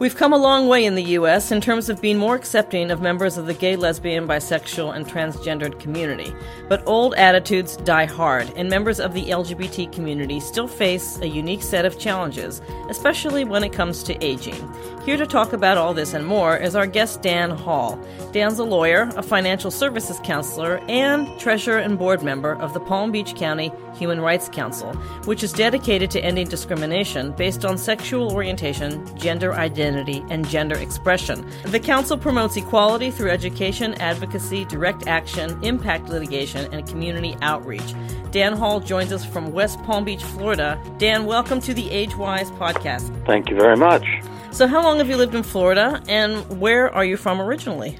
We've come a long way in the US in terms of being more accepting of members of the gay, lesbian, bisexual, and transgendered community. But old attitudes die hard, and members of the LGBT community still face a unique set of challenges, especially when it comes to aging. Here to talk about all this and more is our guest Dan Hall. Dan's a lawyer, a financial services counselor, and treasurer and board member of the Palm Beach County Human Rights Council, which is dedicated to ending discrimination based on sexual orientation, gender identity, and gender expression. The council promotes equality through education, advocacy, direct action, impact litigation, and community outreach. Dan Hall joins us from West Palm Beach, Florida. Dan, welcome to the Age Wise podcast. Thank you very much. So, how long have you lived in Florida, and where are you from originally?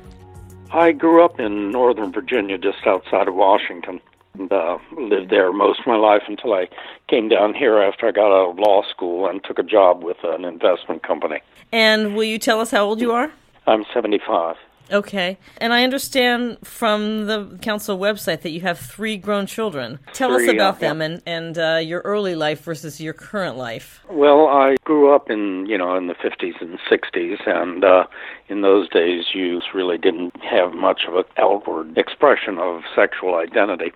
I grew up in Northern Virginia, just outside of Washington, and uh, lived there most of my life until I came down here after I got out of law school and took a job with an investment company. And will you tell us how old you are? I'm 75. Okay. And I understand from the council website that you have three grown children. Tell Three, us about yeah. them and, and uh, your early life versus your current life. Well, I grew up in you know in the 50s and 60s, and uh, in those days you really didn't have much of an outward expression of sexual identity,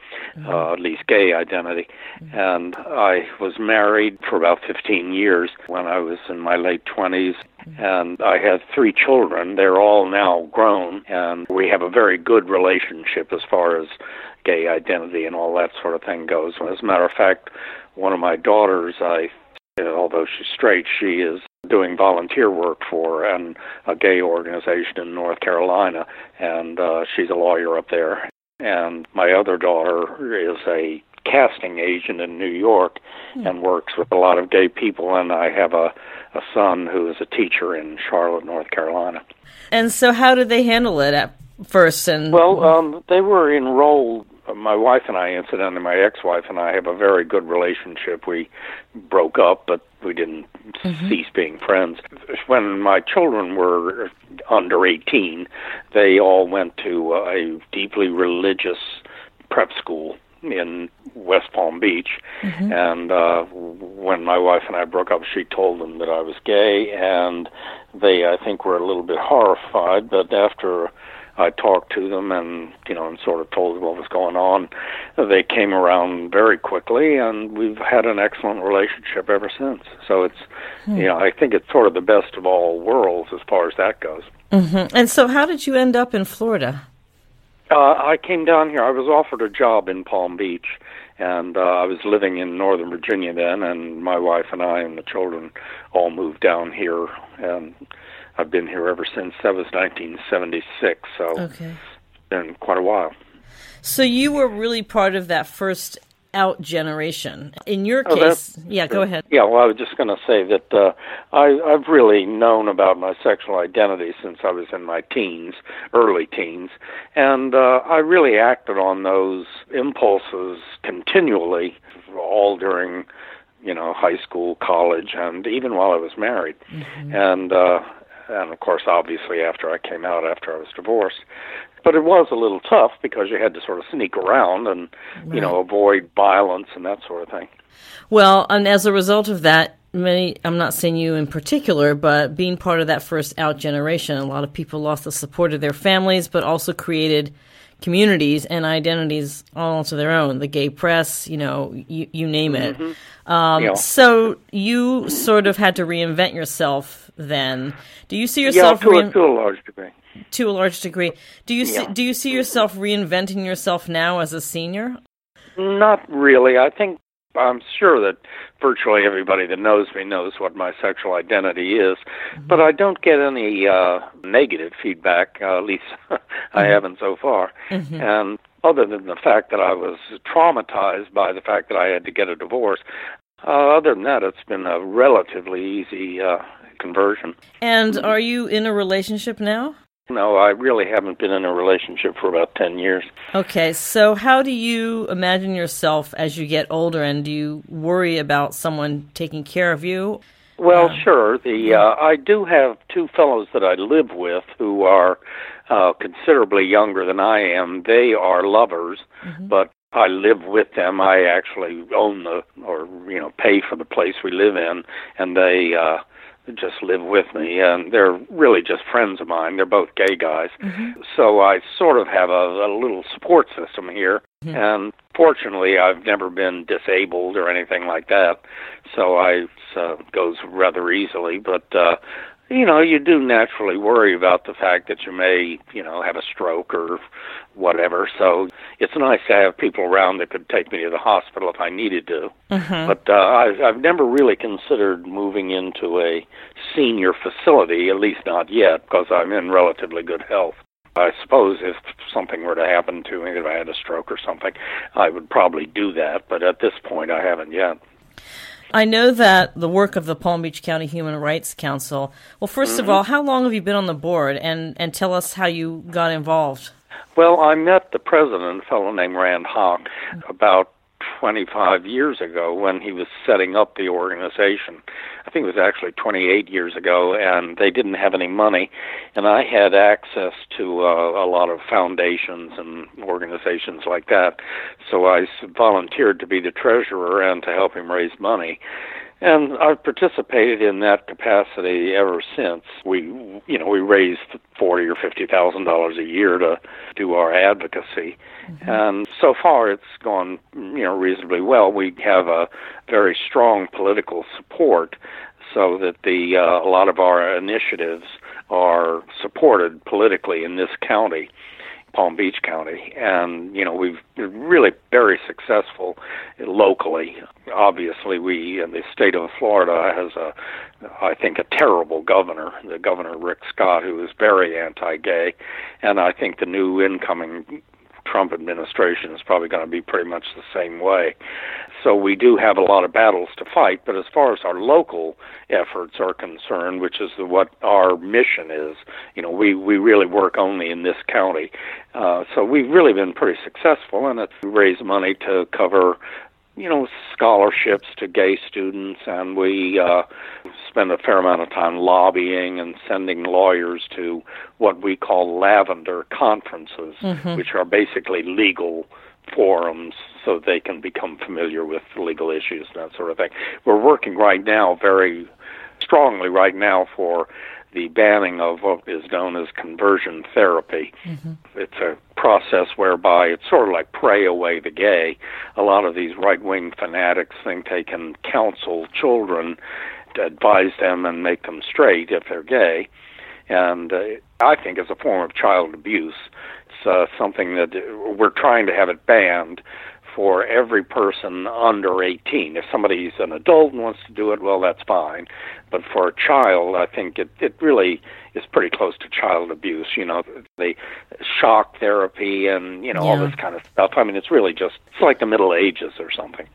uh, at least gay identity. And I was married for about 15 years when I was in my late 20s, and I have three children. They're all now grown, and we have a very good relationship as far as gay identity and all that sort of thing goes. As a matter of fact, one of my daughters, I although she's straight, she is doing volunteer work for and a gay organization in North Carolina, and uh, she's a lawyer up there. And my other daughter is a casting agent in New York and works with a lot of gay people. And I have a, a son who is a teacher in Charlotte, North Carolina. And so, how did they handle it at first? And Well, um, they were enrolled. My wife and I, incidentally, my ex-wife and I have a very good relationship. We broke up, but we didn't cease being friends. When my children were under 18, they all went to a deeply religious prep school in West Palm Beach. And uh, when my wife and I broke up, she told them that I was gay, and they, I think, were a little bit horrified. But after I talked to them and you know and sort of told them what was going on. They came around very quickly, and we've had an excellent relationship ever since. So it's you know I think it's sort of the best of all worlds as far as that goes. Mhm. and so, how did you end up in Florida? Uh, I came down here. I was offered a job in Palm Beach, and uh, I was living in Northern Virginia then. And my wife and I and the children all moved down here, and I've been here ever since. That was 1976, so Okay. it's been quite a while. So you were really part of that first out generation. In your Oh, case, yeah, go ahead. Yeah, well, I was just going to say that uh, I, I've really known about my sexual identity since I was in my teens, early teens, and uh, I really acted on those impulses continually, all during, you know, high school, college, and even while I was married, and uh, and of course, obviously, after I came out, after I was divorced. But it was a little tough because you had to sort of sneak around and, you know, avoid violence and that sort of thing. Well, and as a result of that, many, I'm not saying you in particular, but being part of that first out generation, a lot of people lost the support of their families, but also created communities and identities all to their own. The gay press, you know, you, you name it. Um, Yeah. So you sort of had to reinvent yourself then. Do you see Yeah, yourself to, a, rein- to a large degree. To a large degree? Do you see, do you see yourself reinventing yourself now as a senior? Not really. I think I'm sure that virtually everybody that knows me knows what my sexual identity is, mm-hmm. but I don't get any uh, negative feedback. Uh, at least I mm-hmm. haven't so far. Mm-hmm. And other than the fact that I was traumatized by the fact that I had to get a divorce, uh, other than that, it's been a relatively easy uh, conversion. And are you in a relationship now? No, I really haven't been in a relationship for about 10 years. Okay, so how do you imagine yourself as you get older and do you worry about someone taking care of you? Well, um, sure. The uh, I do have two fellows that I live with who are uh, considerably younger than I am. They are lovers, mm-hmm. but I live with them. I actually own the or you know pay for the place we live in, and they uh, just live with me, and they're really just friends of mine. They're both gay guys, mm-hmm. so I sort of have a, a little support system here. Mm-hmm. And fortunately, I've never been disabled or anything like that, so I uh, goes rather easily. But uh, you know, you do naturally worry about the fact that you may, you know, have a stroke or whatever. So it's nice to have people around that could take me to the hospital if I needed to. Mm-hmm. But uh, I've, I've never really considered moving into a senior facility, at least not yet, because I'm in relatively good health. I suppose if something were to happen to me, if I had a stroke or something, I would probably do that. But at this point, I haven't yet. I know that the work of the Palm Beach County Human Rights Council. Well, 1st mm-hmm. of all, how long have you been on the board, and and tell us how you got involved? Well, I met the president, a fellow named Rand Hoch, about 25 years ago when he was setting up the organization. I think it was actually 28 years ago, and they didn't have any money. And I had access to uh, a lot of foundations and organizations like that. So I volunteered to be the treasurer and to help him raise money. And I've participated in that capacity ever since. We, you know, we raised forty or fifty thousand dollars a year to do our advocacy, mm-hmm. and so far it's gone, you know, reasonably well. We have a very strong political support, so that the uh, a lot of our initiatives are supported politically in this county. Palm Beach County, and you know we've been really very successful locally. Obviously, we in the state of Florida has a, I think, a terrible governor, the governor Rick Scott, who is very anti-gay, and I think the new incoming Trump administration is probably going to be pretty much the same way. So we do have a lot of battles to fight, but as far as our local efforts are concerned, which is what our mission is, you know, we we really work only in this county. Uh, so we've really been pretty successful, and it's raised money to cover you know, scholarships to gay students, and we uh, spend a fair amount of time lobbying and sending lawyers to what we call lavender conferences, mm-hmm. which are basically legal forums so they can become familiar with legal issues and that sort of thing. We're working right now very strongly right now for the banning of what is known as conversion therapy. Mm-hmm. It's a process whereby it's sort of like pray away the gay. A lot of these right wing fanatics think they can counsel children, advise them, and make them straight if they're gay. And uh, I think it's a form of child abuse. It's uh, something that we're trying to have it banned for every person under 18. If somebody's an adult and wants to do it, well, that's fine. But for a child, I think it, it really is pretty close to child abuse. You know, the shock therapy and, you know, yeah. all this kind of stuff. I mean, it's really just, it's like the Middle Ages or something.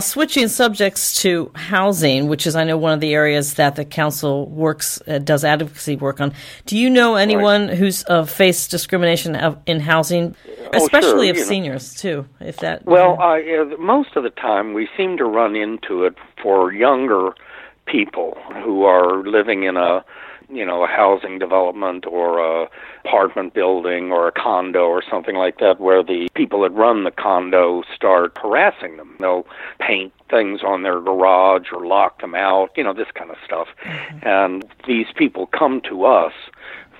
Switching subjects to housing, which is, I know, one of the areas that the council works, uh, does advocacy work on. Do you know anyone right. who's uh, faced discrimination in housing? especially oh, sure. of seniors too. If that well, uh, most of the time we seem to run into it for younger people who are living in a you know a housing development or a apartment building or a condo or something like that where the people that run the condo start harassing them they'll paint things on their garage or lock them out you know this kind of stuff mm-hmm. and these people come to us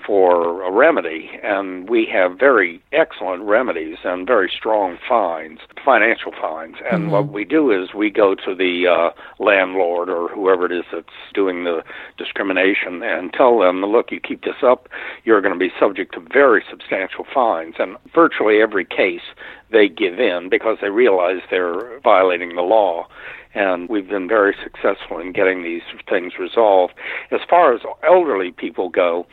for a remedy, and we have very excellent remedies and very strong fines, financial fines. And mm-hmm. what we do is we go to the uh, landlord or whoever it is that's doing the discrimination and tell them, look, you keep this up, you're going to be subject to very substantial fines. And virtually every case, they give in because they realize they're violating the law and we've been very successful in getting these things resolved. As far as elderly people go,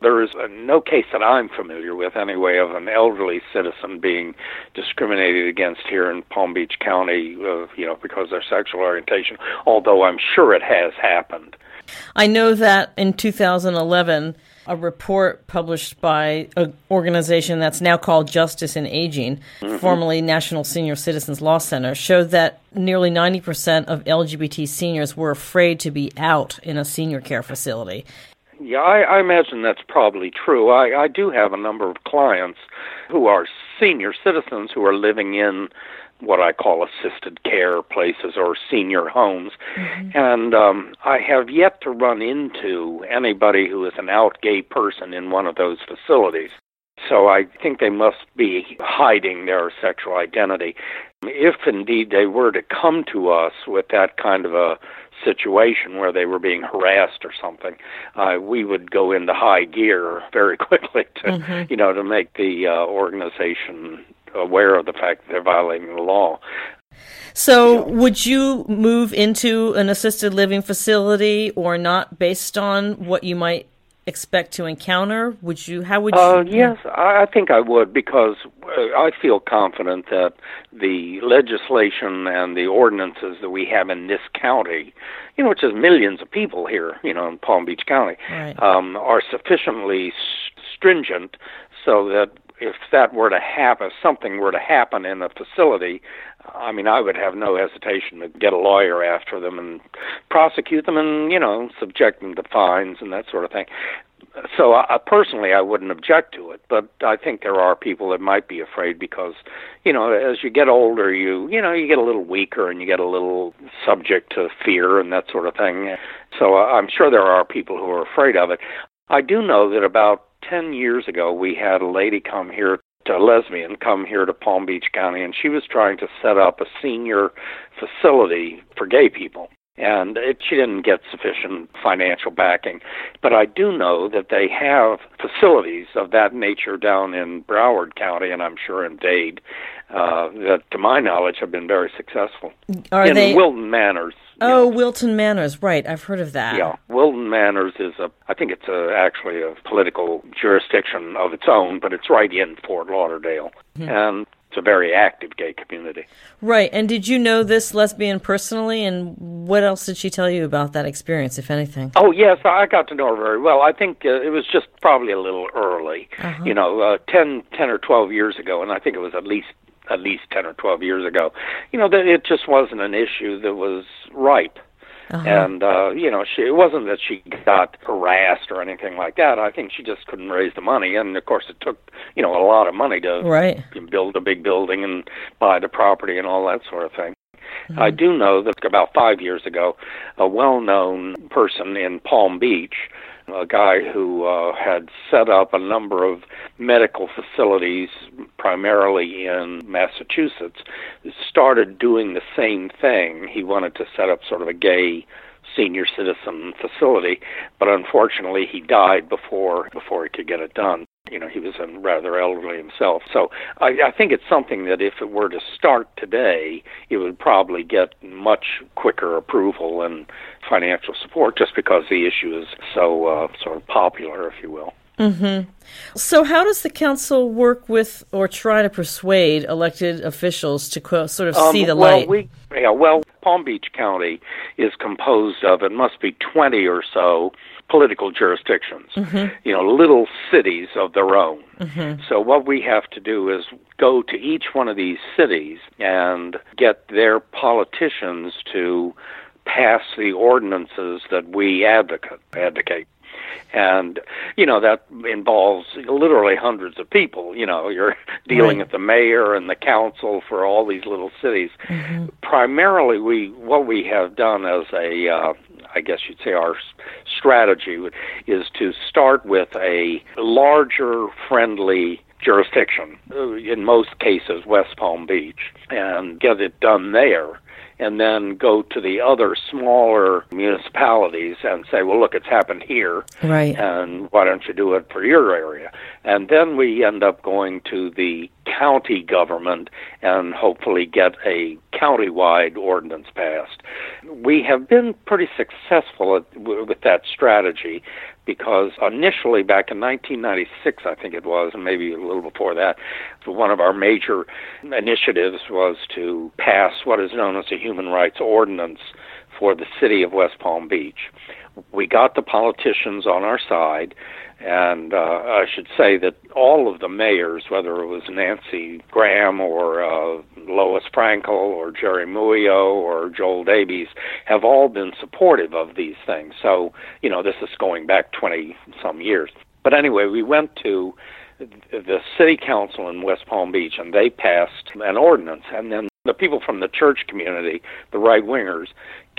there is no case that I'm familiar with, anyway, of an elderly citizen being discriminated against here in Palm Beach County, uh, you know, because of their sexual orientation. Although I'm sure it has happened. I know that in 2011, a report published by an organization that's now called Justice in Aging, mm-hmm. formerly National Senior Citizens Law Center, showed that nearly 90% of LGBT seniors were afraid to be out in a senior care facility. Yeah, I, I imagine that's probably true. I, I do have a number of clients who are senior citizens who are living in what I call assisted care places or senior homes. Mm-hmm. And um, I have yet to run into anybody who is an out gay person in one of those facilities. So I think they must be hiding their sexual identity. If indeed they were to come to us with that kind of a situation where they were being harassed or something, uh, we would go into high gear very quickly to, mm-hmm. you know, to make the uh, organization aware of the fact that they're violating the law. So, would you move into an assisted living facility or not based on what you might expect to encounter? Would you? How would you? Uh, yes, I think I would because uh, I feel confident that the legislation and the ordinances that we have in this county, you know, which is millions of people here, you know, in Palm Beach County, right. um, are sufficiently stringent so that if that were to happen, if something were to happen in a facility, I mean, I would have no hesitation to get a lawyer after them and prosecute them and, you know, subject them to fines and that sort of thing. So, uh, personally, I wouldn't object to it, but I think there are people that might be afraid because, you know, as you get older, you, you know, you get a little weaker and you get a little subject to fear and that sort of thing. So, I'm sure there are people who are afraid of it. I do know that about 10 years ago, we had a lady come here, a lesbian, come here to Palm Beach County, and she was trying to set up a senior facility for gay people. And it, she didn't get sufficient financial backing. But I do know that they have facilities of that nature down in Broward County, and I'm sure in Dade, uh, that, to my knowledge, have been very successful. Are in they... Wilton Manors. Oh, Wilton Manors, right. I've heard of that. Yeah, Wilton Manors is a, I think it's a, actually a political jurisdiction of its own, but it's right in Fort Lauderdale. Mm-hmm. And it's a very active gay community. Right. And did you know this lesbian personally? And what else did she tell you about that experience, if anything? Oh, yes, I got to know her very well. I think uh, it was just probably a little early, uh-huh. you know, uh, 10, 10 or 12 years ago, and I think it was at least at least 10 or 12 years ago, you know, that it just wasn't an issue that was ripe. Uh-huh. And uh, you know, she it wasn't that she got harassed or anything like that. I think she just couldn't raise the money, and of course, it took you know a lot of money to right. build a big building and buy the property and all that sort of thing. Mm-hmm. I do know that about five years ago, a well-known person in Palm Beach a guy who uh, had set up a number of medical facilities, primarily in Massachusetts, started doing the same thing. He wanted to set up sort of a gay senior citizen facility, but unfortunately he died before before he could get it done. You know, he was rather elderly himself. So I, I think it's something that if it were to start today, it would probably get much quicker approval and financial support just because the issue is so uh, sort of popular, if you will. Mm-hmm. So, how does the council work with or try to persuade elected officials to sort of um, see the well, light? We, yeah, well, Palm Beach County is composed of, it must be 20 or so political jurisdictions, mm-hmm. you know, little cities of their own. Mm-hmm. So, what we have to do is go to each one of these cities and get their politicians to pass the ordinances that we advocate. advocate and you know that involves literally hundreds of people you know you're dealing right. with the mayor and the council for all these little cities mm-hmm. primarily we what we have done as a uh, I guess you'd say our strategy is to start with a larger friendly jurisdiction, uh, in most cases West Palm Beach, and get it done there and then go to the other smaller municipalities and say, well, look, it's happened here. Right. And why don't you do it for your area? And then we end up going to the county government and hopefully get a county-wide ordinance passed. We have been pretty successful at, with that strategy because initially back in 1996 I think it was and maybe a little before that one of our major initiatives was to pass what is known as a human rights ordinance for the city of West Palm Beach. We got the politicians on our side and uh, I should say that all of the mayors, whether it was Nancy Graham or uh, Lois Frankel or Jeri Muoio or Joel Daves, have all been supportive of these things. So, you know, this is going back 20 some years. But anyway, we went to the city council in West Palm Beach and they passed an ordinance. And then the people from the church community, the right wingers,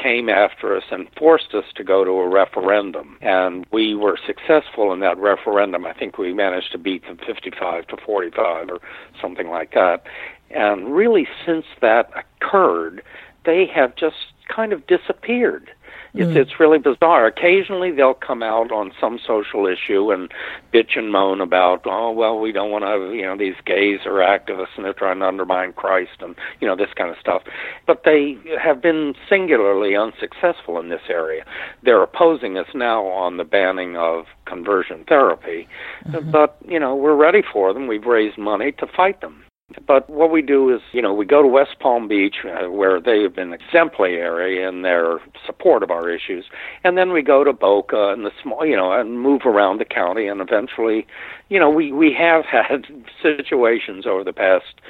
came after us and forced us to go to a referendum. And we were successful in that referendum. I think we managed to beat them 55 to 45 or something like that. And really, since that occurred, they have just kind of disappeared. It's, mm. it's really bizarre. Occasionally they'll come out on some social issue and bitch and moan about, oh, well, we don't want to, you know, these gays are activists and they're trying to undermine Christ and, you know, this kind of stuff. But they have been singularly unsuccessful in this area. They're opposing us now on the banning of conversion therapy. Mm-hmm. But, you know, we're ready for them. We've raised money to fight them. But what we do is, you know, we go to West Palm Beach, uh, where they have been exemplary in their support of our issues, and then we go to Boca and the small, you know, and move around the county, and eventually, you know, we we have had situations over the past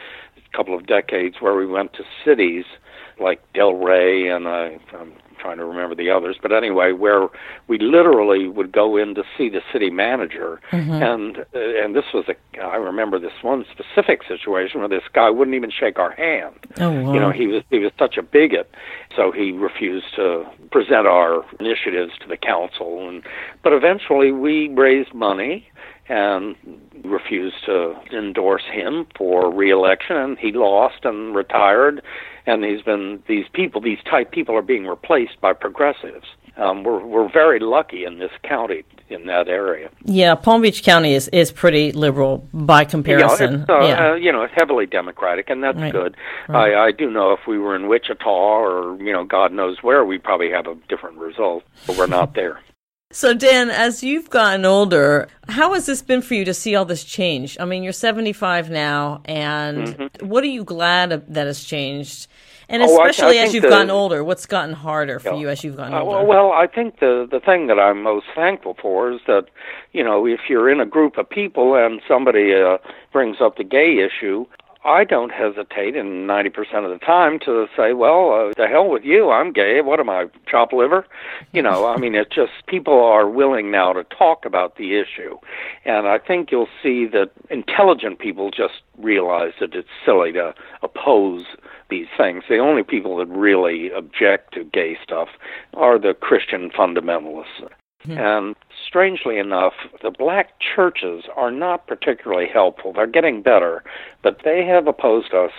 couple of decades where we went to cities like Delray and uh, um, trying to remember the others, but anyway, where we literally would go in to see the city manager, mm-hmm. and uh, and this was a I remember this one specific situation where this guy wouldn't even shake our hand. Oh, wow. You know, he was he was such a bigot, so he refused to present our initiatives to the council, and but eventually we raised money and refused to endorse him for reelection and he lost and retired and he's been these people these type people are being replaced by progressives um, we're we're very lucky in this county in that area. Yeah, Palm Beach County is, is pretty liberal by comparison. Yeah, uh, yeah. Uh, you know, it's heavily Democratic, and that's right. good. Right. I, I do know if we were in Wichita or you know, God knows where, we'd probably have a different result, but we're not there. So, Dan, as you've gotten older, how has this been for you to see all this change? I mean, you're 75 now, and mm-hmm. what are you glad that has changed? And especially oh, I, I as you've the, gotten older, what's gotten harder for you as you've gotten uh, older? well, I think the the thing that I'm most thankful for is that, you know, if you're in a group of people and somebody uh, brings up the gay issue, I don't hesitate in 90% of the time to say, well, uh, the hell with you. I'm gay. What am I, chop liver? You know, I mean, it's just people are willing now to talk about the issue. And I think you'll see that intelligent people just realize that it's silly to oppose these things. The only people that really object to gay stuff are the Christian fundamentalists. Hmm. And strangely enough, the black churches are not particularly helpful. They're getting better, but they have opposed us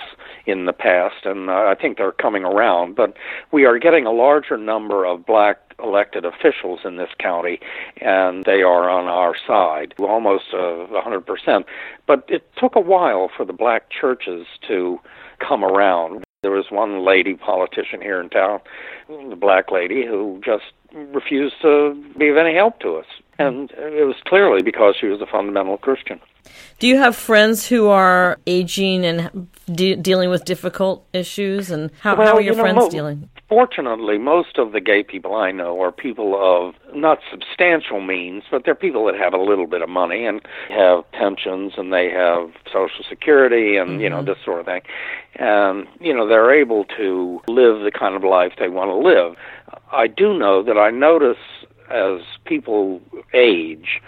in the past, and uh, I think they're coming around. But we are getting a larger number of black elected officials in this county, and they are on our side, almost uh, 100%. But it took a while for the black churches to come around. There was one lady politician here in town, the black lady, who just refused to be of any help to us. And it was clearly because she was a fundamental Christian. Do you have friends who are aging and de- dealing with difficult issues? And how, well, how are your you know, friends mo- dealing? Fortunately, most of the gay people I know are people of not substantial means, but they're people that have a little bit of money and have pensions and they have Social Security and, mm-hmm. you know, mm-hmm. this sort of thing. And, you know, they're able to live the kind of life they want to live. I do know that I notice as people age,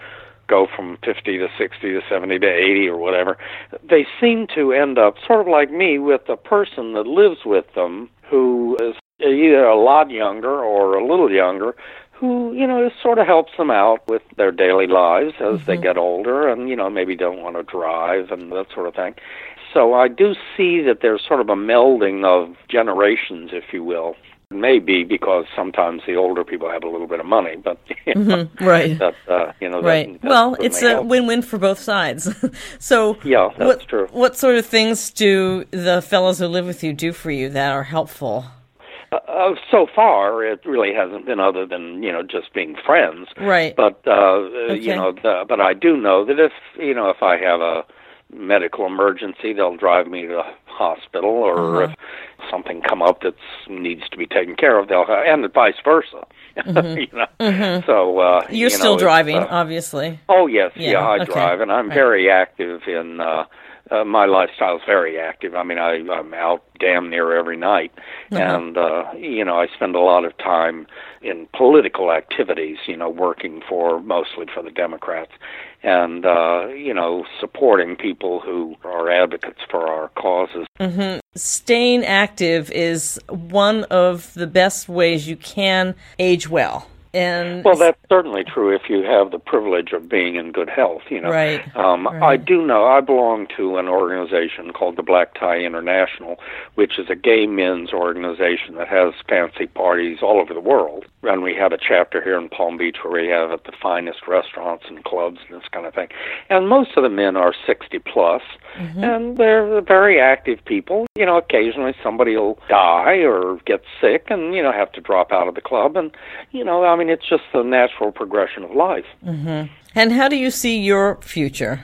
go from 50 to 60 to 70 to 80 or whatever, they seem to end up sort of like me with a person that lives with them who is either a lot younger or a little younger who you know sort of helps them out with their daily lives as mm-hmm. they get older and you know maybe don't want to drive and that sort of thing so i do see that there's sort of a melding of generations if you will Maybe because sometimes the older people have a little bit of money, but you know, mm-hmm. right, that, uh, you know, right. That, well, it's a help. win-win for both sides. so, yeah, that's what, true. What sort of things do the fellows who live with you do for you that are helpful? Uh, uh, so far, it really hasn't been other than you know just being friends. Right. But uh, okay. you know, the, but I do know that if you know if I have a medical emergency, they'll drive me to the hospital, or uh-huh. if something come up that needs to be taken care of, they'll and vice versa. Mm-hmm. you know, mm-hmm. so uh, you're you still know, driving, uh, obviously. Oh yes, yeah, yeah, I okay. drive, and I'm right. very active in. uh uh, my lifestyle is very active. I mean, I, I'm out damn near every night, uh-huh. and uh, you know, I spend a lot of time in political activities. You know, working for mostly for the Democrats, and uh, you know, supporting people who are advocates for our causes. Mm-hmm. Staying active is one of the best ways you can age well. And well, that's certainly true if you have the privilege of being in good health. You know, right. Um, right. I do know I belong to an organization called the Black Tie International, which is a gay men's organization that has fancy parties all over the world. And we have a chapter here in Palm Beach where we have at the finest restaurants and clubs and this kind of thing. And most of the men are 60 plus, mm-hmm. and they're very active people. You know, occasionally somebody will die or get sick, and you know have to drop out of the club, and you know, I mean, it's just the natural progression of life. Mm-hmm. And how do you see your future?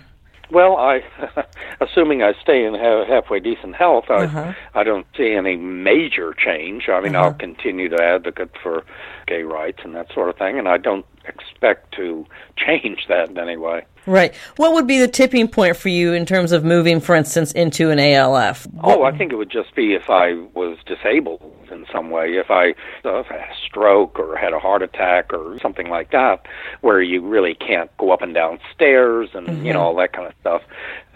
Well, I, assuming I stay in ha- halfway decent health, I, Uh-huh. I don't see any major change. I mean, Uh-huh. I'll continue to advocate for gay rights and that sort of thing, and I don't expect to change that in any way. Right. What would be the tipping point for you in terms of moving, for instance, into an ALF? Oh, I think it would just be if I was disabled in some way, if I uh, had a stroke or had a heart attack or something like that, where you really can't go up and down stairs and Mm-hmm. you know all that kind of stuff,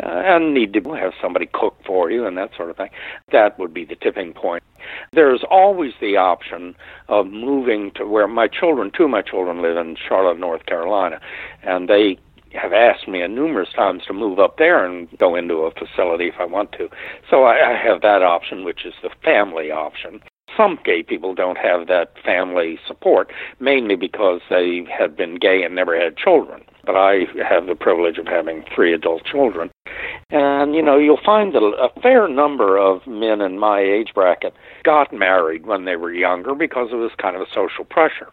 uh, and need to have somebody cook for you and that sort of thing. That would be the tipping point. There's always the option of moving to where my children, two of my children live in Charlotte, North Carolina, and they have asked me numerous times to move up there and go into a facility if I want to. So I, I have that option, which is the family option. Some gay people don't have that family support, mainly because they have been gay and never had children. But I have the privilege of having three adult children. And, you know, you'll find that a fair number of men in my age bracket got married when they were younger because it was kind of a social pressure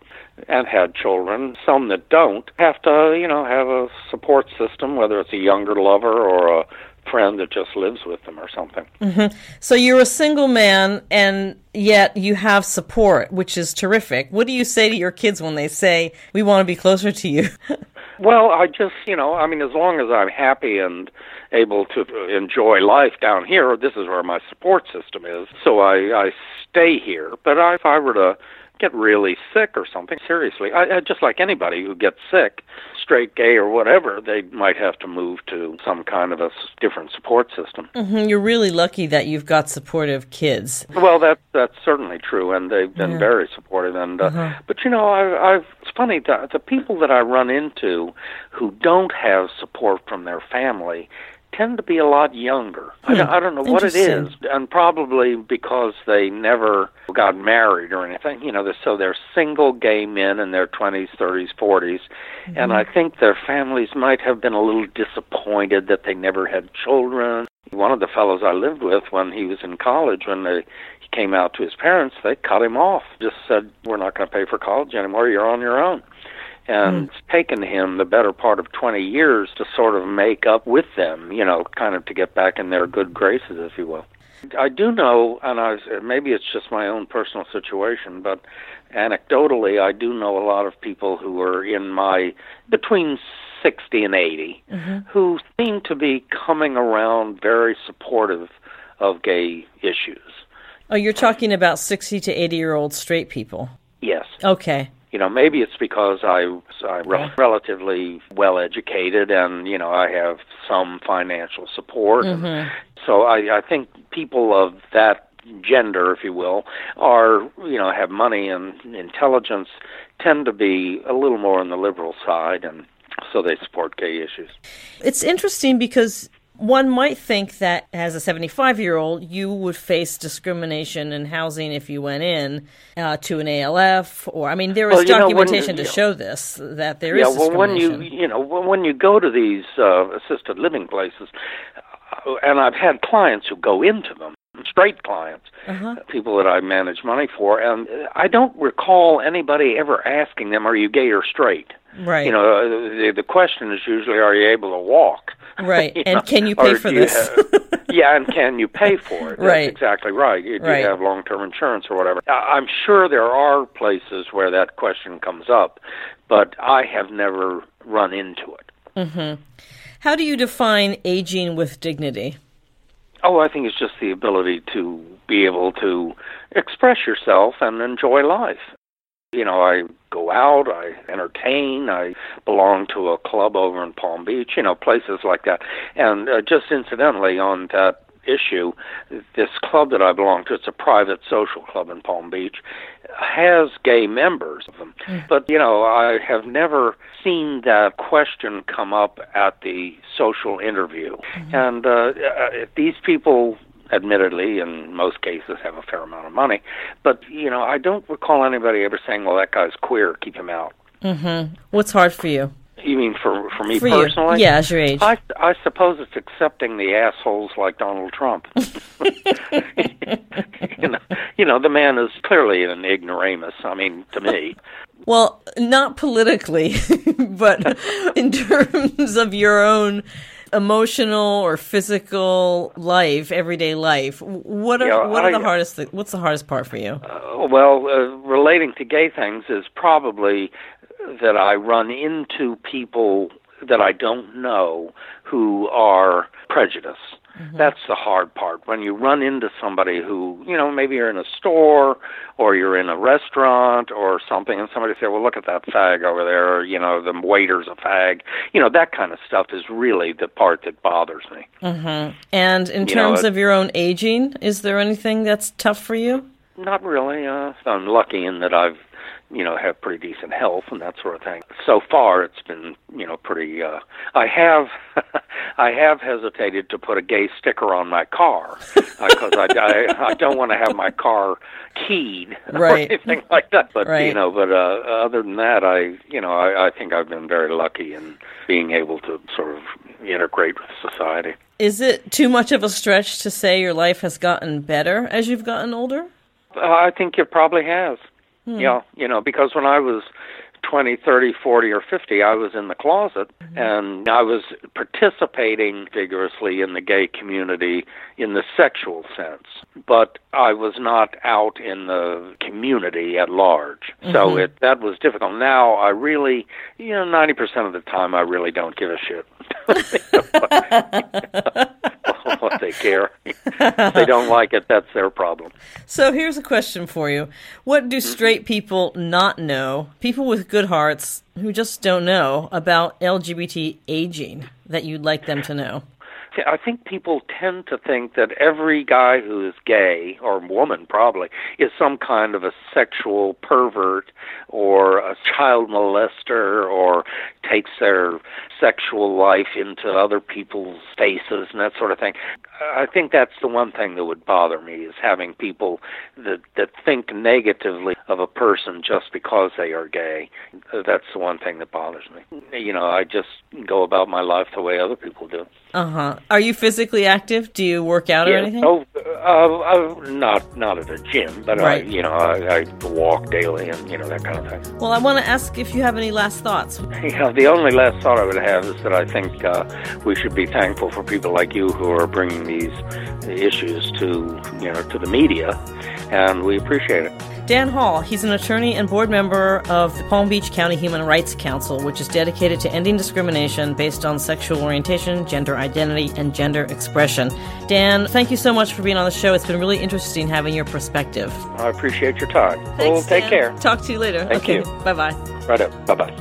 and had children. Some that don't have to, you know, have a support system, whether it's a younger lover or a friend that just lives with them or something. Mm-hmm. So you're a single man, and yet you have support, which is terrific. What do you say to your kids when they say, We want to be closer to you? Well, I just, you know, I mean, as long as I'm happy and able to enjoy life down here, this is where my support system is. So I, I stay here. But I, if I were to get really sick or something, seriously, I, I, just like anybody who gets sick, straight, gay, or whatever, they might have to move to some kind of a different support system. Mm-hmm. You're really lucky that you've got supportive kids. Well, that that's certainly true, and they've been Yeah. very supportive. And uh, Uh-huh. but you know, I, I've it's funny the, the people that I run into who don't have support from their family tend to be a lot younger. I, don't, hmm. I don't know what it is, and probably because they never got married or anything. You know, they're, so they're single gay men in their twenties, thirties, forties, and I mm-hmm. think their families might have been a little disappointed that they never had children. One of the fellows I lived with when he was in college, when they, he came out to his parents, they cut him off. Just said, "We're not going to pay for college anymore. You're on your own." And hmm. it's taken him the better part of 20 years to sort of make up with them, you know, kind of to get back in their good graces, if you will. I do know, and I was, maybe it's just my own personal situation, but anecdotally, I do know a lot of people who are in my between 60 and 80 mm-hmm. who seem to be coming around very supportive of gay issues. Oh, you're talking about 60 to 80 year old straight people. Yes. Okay. You know maybe it's because I I'm rel- relatively well educated and you know I have some financial support and mm-hmm. so I I think people of that gender if you will are you know have money and intelligence tend to be a little more on the liberal side and so they support gay issues. It's interesting because one might think that as a 75 year old, you would face discrimination in housing if you went in uh, to an ALF, or I mean, there is Well, you know, when- documentation to show this that there is yeah, well, when you you know when you go to these uh, assisted living places, uh, and I've had clients who go into them, straight clients, uh-huh. people that I manage money for, and uh, I don't recall anybody ever asking them, "Are you gay or straight?" Right. You know, uh, the, the question is usually, "Are you able to walk?" Right. And know, can you pay or for this? have- yeah, and can you pay for it? That's Right. exactly right. Do Right. you have long-term insurance or whatever? I'm sure there are places where that question comes up, but I have never run into it. How do you define aging with dignity? Oh, I think it's just the ability to be able to express yourself and enjoy life. You know, I go out, I entertain, I belong to a club over in Palm Beach, you know, places like that. And uh, just incidentally on that issue, this club that I belong to, it's a private social club in Palm Beach, has gay members of them. But, you know, I have never seen that question come up at the social interview. And uh, uh, these people admittedly in most cases have a fair amount of money but you know i don't recall anybody ever saying well that guy's queer keep him out mm-hmm. What's hard for you? you mean for for me For personally you. Yeah, as your age. I, I suppose it's accepting the assholes like Donald Trump. you, know, you know, the man is clearly an ignoramus. I mean, to me. Well, not politically, but in terms of your own emotional or physical life, everyday life. What are Yeah, what are I- the hardest? Th- what's the hardest part for you? Uh, well, uh, relating to gay things is probably that I run into people that I don't know who are prejudiced. That's the hard part. When you run into somebody who, you know, maybe you're in a store or you're in a restaurant or something, and somebody say, "Well, look at that fag over there," or you know, the waiter's a fag. You know, that kind of stuff is really the part that bothers me. And in You know, terms it- of your own aging, is there anything that's tough for you? Not really. Uh, I'm lucky in that I've, you know, have pretty decent health and that sort of thing. So far, it's been, you know, pretty. Uh, I have, I have hesitated to put a gay sticker on my car because I, I, I don't want to have my car keyed Right. or anything like that. But Right. you know, but uh, other than that, I, you know, I, I think I've been very lucky in being able to sort of integrate with society. Is it too much of a stretch to say your life has gotten better as you've gotten older? Uh, I think it probably has. Hmm. Yeah, you know, because when I was 20, 30, 40, or 50, I was in the closet hmm. and I was participating vigorously in the gay community in the sexual sense, but I was not out in the community at large. So mm-hmm. it that was difficult. Now I really, you know, 90% of the time I really don't give a shit. they care. if they don't like it, that's their problem. So here's a question for you. What do mm-hmm. straight people not know, people with good hearts who just don't know about LGBT aging that you'd like them to know? I think people tend to think that every guy who is gay, or woman probably, is some kind of a sexual pervert or a child molester or takes their sexual life into other people's faces and that sort of thing. I think that's the one thing that would bother me is having people that that think negatively of a person just because they are gay. That's the one thing that bothers me. You know, I just go about my life the way other people do. Uh huh. Are you physically active? Do you work out or anything? Oh, uh, uh, not not at a gym, but Right. I, you know, I, I walk daily and you know that kind of thing. Well, I want to ask if you have any last thoughts. Know, the only last thought I would have is that I think uh, we should be thankful for people like you who are bringing these issues to you know to the media, and we appreciate it. Dan Hall, he's an attorney and board member of the Palm Beach County Human Rights Council, which is dedicated to ending discrimination based on sexual orientation, gender identity, and gender expression. Dan, thank you so much for being on the show. It's been really interesting having your perspective. I appreciate your time. well, Thanks, take Dan. care. Talk to you later. Thank okay. you. Bye bye. Right up. Bye bye.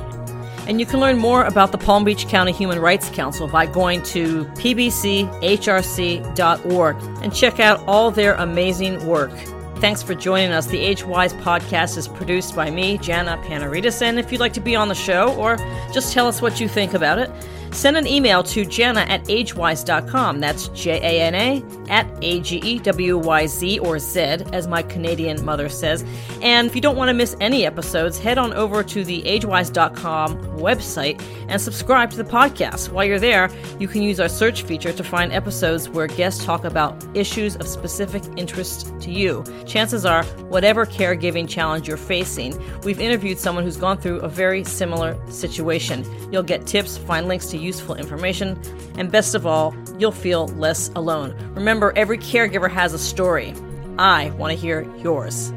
And you can learn more about the Palm Beach County Human Rights Council by going to pbchrc.org and check out all their amazing work. Thanks for joining us. The Age Wise podcast is produced by me, Jana Panaritis. And if you'd like to be on the show or just tell us what you think about it, Send an email to Jana at agewyz.com. That's J A N A at A G E W Y Z or Z, as my Canadian mother says. And if you don't want to miss any episodes, head on over to the agewyz.com website and subscribe to the podcast. While you're there, you can use our search feature to find episodes where guests talk about issues of specific interest to you. Chances are, whatever caregiving challenge you're facing, we've interviewed someone who's gone through a very similar situation. You'll get tips, find links to useful information, and best of all, you'll feel less alone. Remember, every caregiver has a story. I want to hear yours.